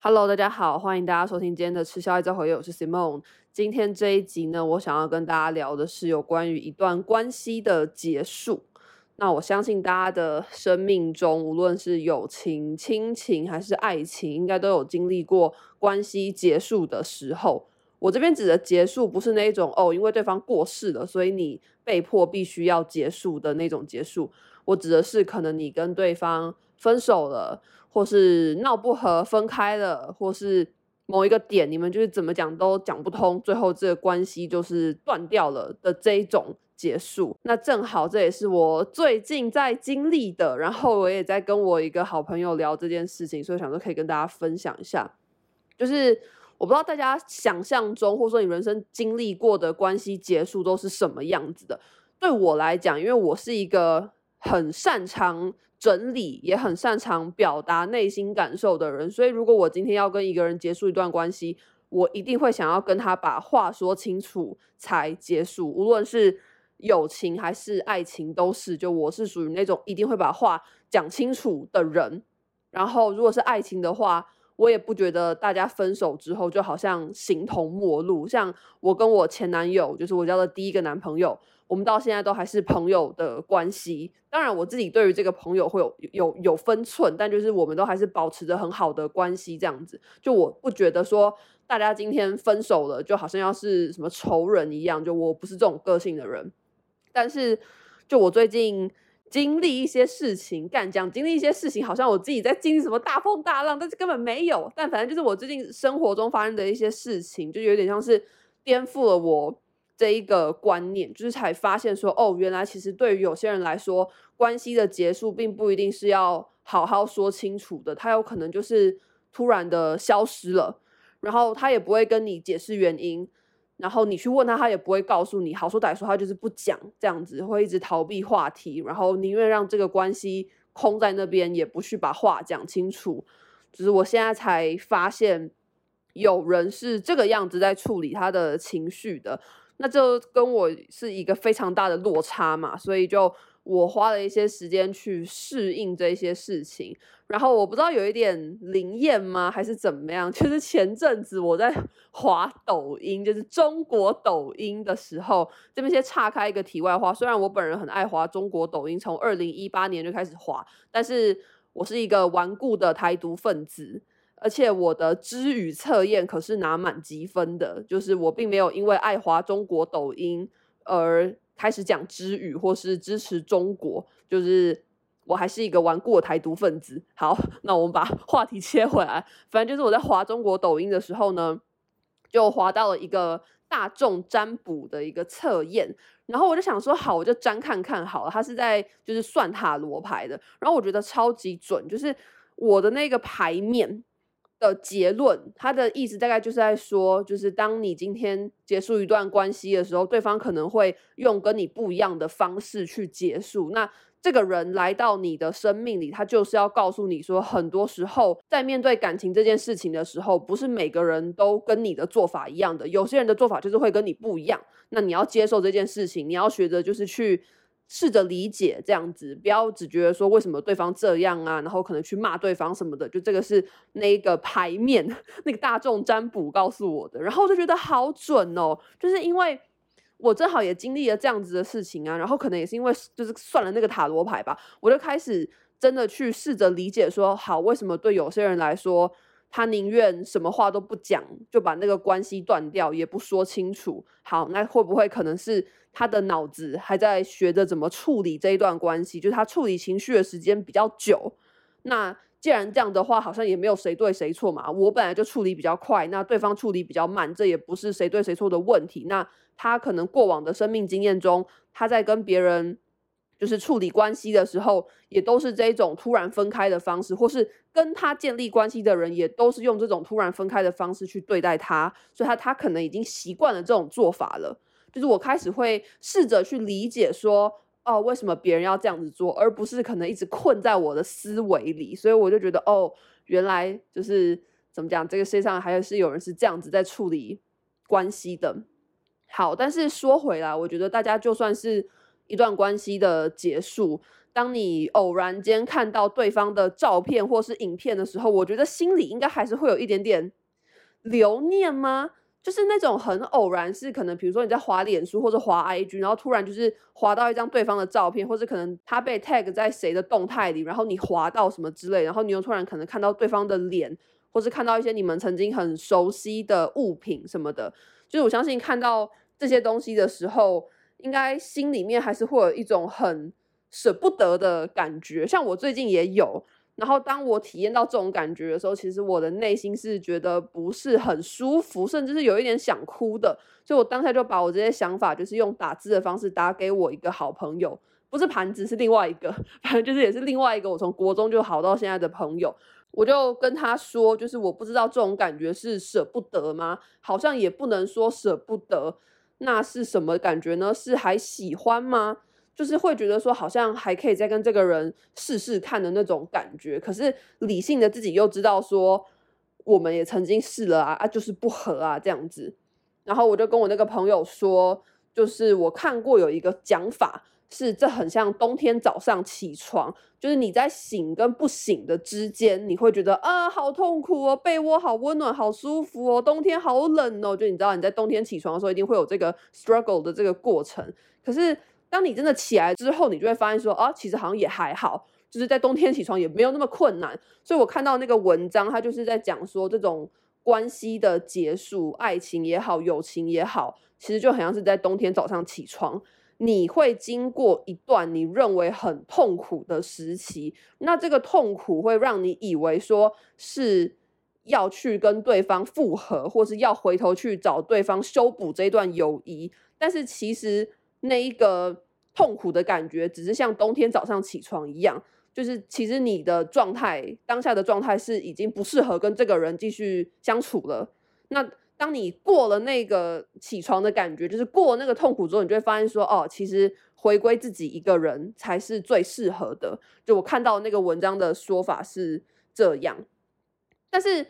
Hello，大家好，欢迎大家收听今天的吃宵夜再回忆，我是 Simon。今天这一集呢，我想要跟大家聊的是有关于一段关系的结束。那我相信大家的生命中，无论是友情、亲情还是爱情，应该都有经历过关系结束的时候。我这边指的结束，不是那种哦，因为对方过世了，所以你被迫必须要结束的那种结束。我指的是，可能你跟对方分手了。或是闹不和分开了，或是某一个点你们就是怎么讲都讲不通，最后这个关系就是断掉了的这一种结束。那正好这也是我最近在经历的，然后我也在跟我一个好朋友聊这件事情，所以想说可以跟大家分享一下。就是我不知道大家想象中或者说你人生经历过的关系结束都是什么样子的。对我来讲，因为我是一个很擅长。整理也很擅长表达内心感受的人，所以如果我今天要跟一个人结束一段关系，我一定会想要跟他把话说清楚才结束。无论是友情还是爱情，都是。就我是属于那种一定会把话讲清楚的人。然后如果是爱情的话，我也不觉得大家分手之后就好像形同陌路。像我跟我前男友，就是我交的第一个男朋友。我们到现在都还是朋友的关系，当然我自己对于这个朋友会有有有分寸，但就是我们都还是保持着很好的关系，这样子。就我不觉得说大家今天分手了，就好像要是什么仇人一样，就我不是这种个性的人。但是就我最近经历一些事情，干讲经历一些事情，好像我自己在经历什么大风大浪，但是根本没有。但反正就是我最近生活中发生的一些事情，就有点像是颠覆了我。这一个观念，就是才发现说，哦，原来其实对于有些人来说，关系的结束并不一定是要好好说清楚的，他有可能就是突然的消失了，然后他也不会跟你解释原因，然后你去问他，他也不会告诉你，好说歹说，他就是不讲，这样子会一直逃避话题，然后宁愿让这个关系空在那边，也不去把话讲清楚。就是我现在才发现，有人是这个样子在处理他的情绪的。那就跟我是一个非常大的落差嘛，所以就我花了一些时间去适应这些事情，然后我不知道有一点灵验吗，还是怎么样？就是前阵子我在 滑抖音，就是中国抖音的时候，这边先岔开一个题外话，虽然我本人很爱滑中国抖音，从二零一八年就开始滑，但是我是一个顽固的台独分子。而且我的知语测验可是拿满级分的，就是我并没有因为爱滑中国抖音而开始讲知语或是支持中国，就是我还是一个顽固的台独分子。好，那我们把 话题切回来，反正就是我在滑中国抖音的时候呢，就滑到了一个大众占卜的一个测验，然后我就想说，好，我就占看看好了。他是在就是算塔罗牌的，然后我觉得超级准，就是我的那个牌面。的结论，他的意思大概就是在说，就是当你今天结束一段关系的时候，对方可能会用跟你不一样的方式去结束。那这个人来到你的生命里，他就是要告诉你说，很多时候在面对感情这件事情的时候，不是每个人都跟你的做法一样的，有些人的做法就是会跟你不一样。那你要接受这件事情，你要学着就是去。试着理解这样子，不要只觉得说为什么对方这样啊，然后可能去骂对方什么的。就这个是那个牌面，那个大众占卜告诉我的，然后我就觉得好准哦。就是因为我正好也经历了这样子的事情啊，然后可能也是因为就是算了那个塔罗牌吧，我就开始真的去试着理解说，好，为什么对有些人来说，他宁愿什么话都不讲，就把那个关系断掉，也不说清楚。好，那会不会可能是他的脑子还在学着怎么处理这一段关系？就是他处理情绪的时间比较久。那既然这样的话，好像也没有谁对谁错嘛。我本来就处理比较快，那对方处理比较慢，这也不是谁对谁错的问题。那他可能过往的生命经验中，他在跟别人。就是处理关系的时候，也都是这一种突然分开的方式，或是跟他建立关系的人，也都是用这种突然分开的方式去对待他，所以他他可能已经习惯了这种做法了。就是我开始会试着去理解说，哦，为什么别人要这样子做，而不是可能一直困在我的思维里。所以我就觉得，哦，原来就是怎么讲，这个世界上还是有人是这样子在处理关系的。好，但是说回来，我觉得大家就算是。一段关系的结束，当你偶然间看到对方的照片或是影片的时候，我觉得心里应该还是会有一点点留念吗？就是那种很偶然，是可能比如说你在滑脸书或者滑 IG，然后突然就是滑到一张对方的照片，或者可能他被 tag 在谁的动态里，然后你滑到什么之类，然后你又突然可能看到对方的脸，或是看到一些你们曾经很熟悉的物品什么的。就是我相信看到这些东西的时候，应该心里面还是会有一种很舍不得的感觉。像我最近也有。然后当我体验到这种感觉的时候，其实我的内心是觉得不是很舒服，甚至是有一点想哭的。所以我当下就把我这些想法，就是用打字的方式打给我一个好朋友，不是盘子，是另外一个，反正就是也是另外一个我从国中就好到现在的朋友。我就跟他说，就是我不知道这种感觉是舍不得吗？好像也不能说舍不得，那是什么感觉呢？是还喜欢吗？就是会觉得说，好像还可以再跟这个人试试看的那种感觉，可是理性的自己又知道说，我们也曾经试了啊，啊，就是不合啊这样子。然后我就跟我那个朋友说，就是我看过有一个讲法，是这很像冬天早上起床，就是你在醒跟不醒的之间，你会觉得啊，好痛苦哦，被窝好温暖，好舒服哦，冬天好冷哦，就你知道你在冬天起床的时候，一定会有这个 struggle 的这个过程，可是。当你真的起来之后，你就会发现说，啊，其实好像也还好，就是在冬天起床也没有那么困难。所以我看到那个文章，他就是在讲说，这种关系的结束，爱情也好，友情也好，其实就很像是在冬天早上起床，你会经过一段你认为很痛苦的时期，那这个痛苦会让你以为说是要去跟对方复合，或是要回头去找对方修补这段友谊，但是其实。那一个痛苦的感觉，只是像冬天早上起床一样，就是其实你的状态，当下的状态是已经不适合跟这个人继续相处了。那当你过了那个起床的感觉，就是过那个痛苦之后，你就会发现说，哦，其实回归自己一个人才是最适合的。就我看到那个文章的说法是这样，但是。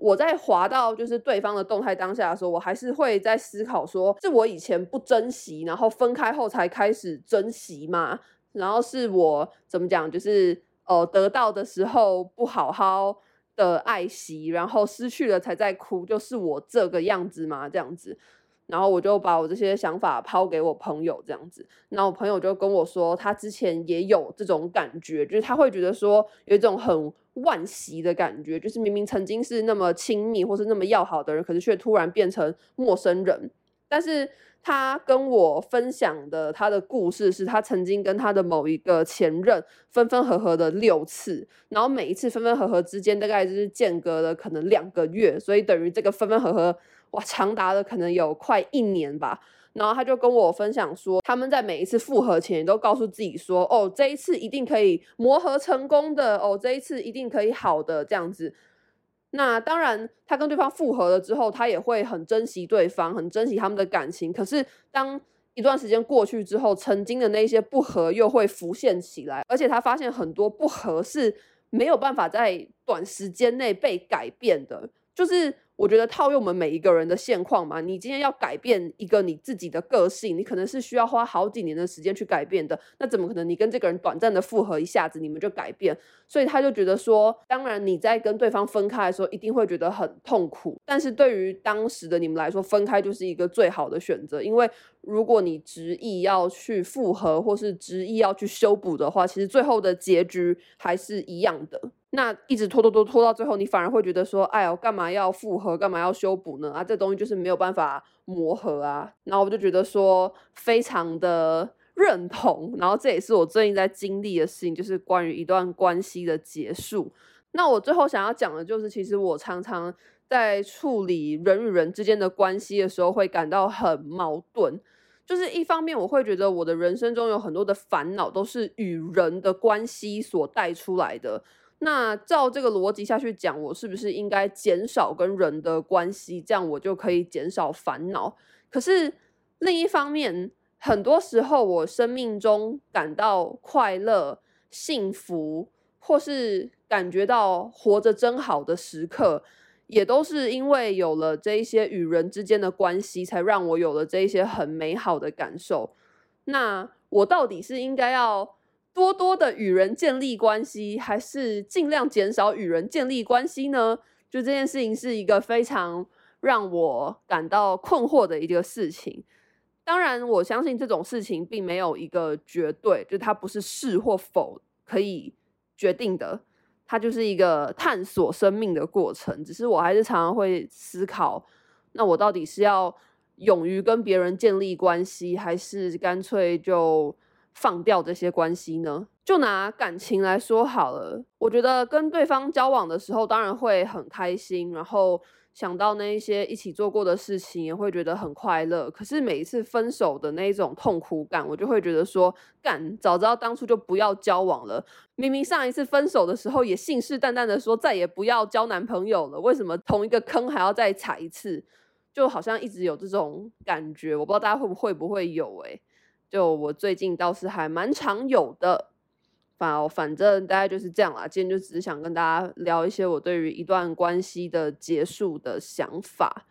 我在滑到就是对方的动态当下的时候，我还是会在思考说，是我以前不珍惜，然后分开后才开始珍惜嘛？然后是我怎么讲，就是呃得到的时候不好好的爱惜，然后失去了才在哭，就是我这个样子嘛？这样子，然后我就把我这些想法抛给我朋友这样子，然后我朋友就跟我说，他之前也有这种感觉，就是他会觉得说有一种很。惋惜的感觉，就是明明曾经是那么亲密或是那么要好的人，可是却突然变成陌生人。但是他跟我分享的他的故事是，他曾经跟他的某一个前任分分合合的六次，然后每一次分分合合之间大概就是间隔了可能两个月，所以等于这个分分合合哇，长达了可能有快一年吧。然后他就跟我分享说，他们在每一次复合前都告诉自己说，哦，这一次一定可以磨合成功的，哦，这一次一定可以好的这样子。那当然，他跟对方复合了之后，他也会很珍惜对方，很珍惜他们的感情。可是当一段时间过去之后，曾经的那些不合又会浮现起来，而且他发现很多不合是没有办法在短时间内被改变的，就是。我觉得套用我们每一个人的现况嘛，你今天要改变一个你自己的个性，你可能是需要花好几年的时间去改变的。那怎么可能你跟这个人短暂的复合，一下子你们就改变？所以他就觉得说，当然你在跟对方分开的时候，一定会觉得很痛苦。但是对于当时的你们来说，分开就是一个最好的选择，因为如果你执意要去复合，或是执意要去修补的话，其实最后的结局还是一样的。那一直拖拖拖拖到最后，你反而会觉得说，哎呦，干嘛要复合，干嘛要修补呢？啊，这东西就是没有办法磨合啊。然后我就觉得说，非常的认同。然后这也是我最近在经历的事情，就是关于一段关系的结束。那我最后想要讲的就是，其实我常常在处理人与人之间的关系的时候，会感到很矛盾。就是一方面，我会觉得我的人生中有很多的烦恼都是与人的关系所带出来的。那照这个逻辑下去讲，我是不是应该减少跟人的关系，这样我就可以减少烦恼？可是另一方面，很多时候我生命中感到快乐、幸福，或是感觉到活着真好的时刻，也都是因为有了这一些与人之间的关系，才让我有了这一些很美好的感受。那我到底是应该要多多的与人建立关系，还是尽量减少与人建立关系呢？就这件事情是一个非常让我感到困惑的一个事情。当然，我相信这种事情并没有一个绝对，就它不是是或否可以决定的，它就是一个探索生命的过程。只是我还是常常会思考，那我到底是要勇于跟别人建立关系，还是干脆就放掉这些关系呢？就拿感情来说好了，我觉得跟对方交往的时候，当然会很开心，然后想到那一些一起做过的事情，也会觉得很快乐。可是每一次分手的那一种痛苦感，我就会觉得说，干，早知道当初就不要交往了。明明上一次分手的时候也信誓旦旦的说再也不要交男朋友了，为什么同一个坑还要再踩一次？就好像一直有这种感觉，我不知道大家会不会不会有诶、就我最近倒是还蛮常有的。反反正大概就是这样啦。今天就只是想跟大家聊一些我对于一段关系的结束的想法。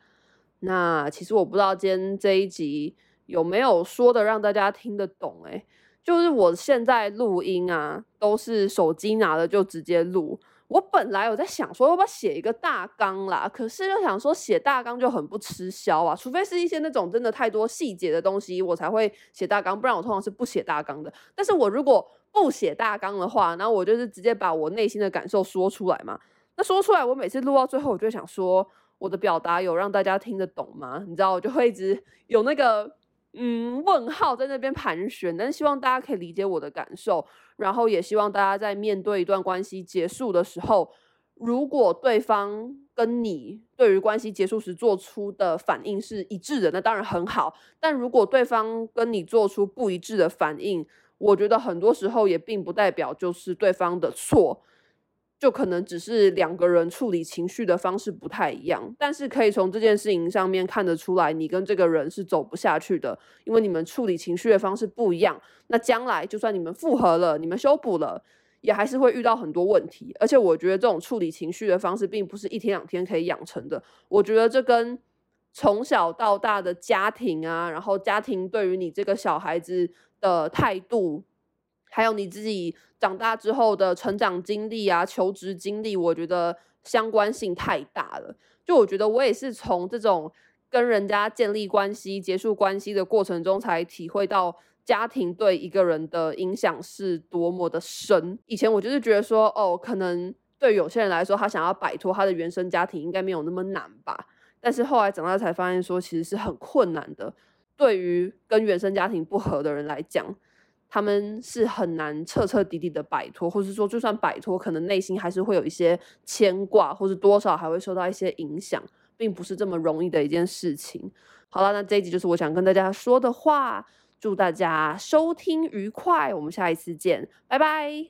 那其实我不知道今天这一集有没有说的让大家听得懂。诶，就是我现在录音啊，都是手机拿了就直接录。我本来有在想说要不要写一个大纲啦，可是又想说写大纲就很不吃销啊，除非是一些那种真的太多细节的东西，我才会写大纲，不然我通常是不写大纲的。但是我如果不写大纲的话，然后我就是直接把我内心的感受说出来嘛。那说出来，我每次录到最后，我就想说，我的表达有让大家听得懂吗？你知道，我就会一直有那个嗯问号在那边盘旋。但是希望大家可以理解我的感受，然后也希望大家在面对一段关系结束的时候，如果对方跟你对于关系结束时做出的反应是一致的，那当然很好。但如果对方跟你做出不一致的反应，我觉得很多时候也并不代表就是对方的错，就可能只是两个人处理情绪的方式不太一样。但是可以从这件事情上面看得出来，你跟这个人是走不下去的，因为你们处理情绪的方式不一样。那将来就算你们复合了，你们修补了，也还是会遇到很多问题。而且我觉得这种处理情绪的方式并不是一天两天可以养成的。我觉得这跟从小到大的家庭啊，然后家庭对于你这个小孩子。的态度，还有你自己长大之后的成长经历啊、求职经历，我觉得相关性太大了。就我觉得我也是从这种跟人家建立关系、结束关系的过程中，才体会到家庭对一个人的影响是多么的深。以前我就是觉得说，哦，可能对有些人来说，他想要摆脱他的原生家庭，应该没有那么难吧。但是后来长大才发现，说其实是很困难的。对于跟原生家庭不合的人来讲，他们是很难彻彻底底的摆脱，或是说就算摆脱，可能内心还是会有一些牵挂，或是多少还会受到一些影响，并不是这么容易的一件事情。好了，那这一集就是我想跟大家说的话，祝大家收听愉快，我们下一次见，拜拜。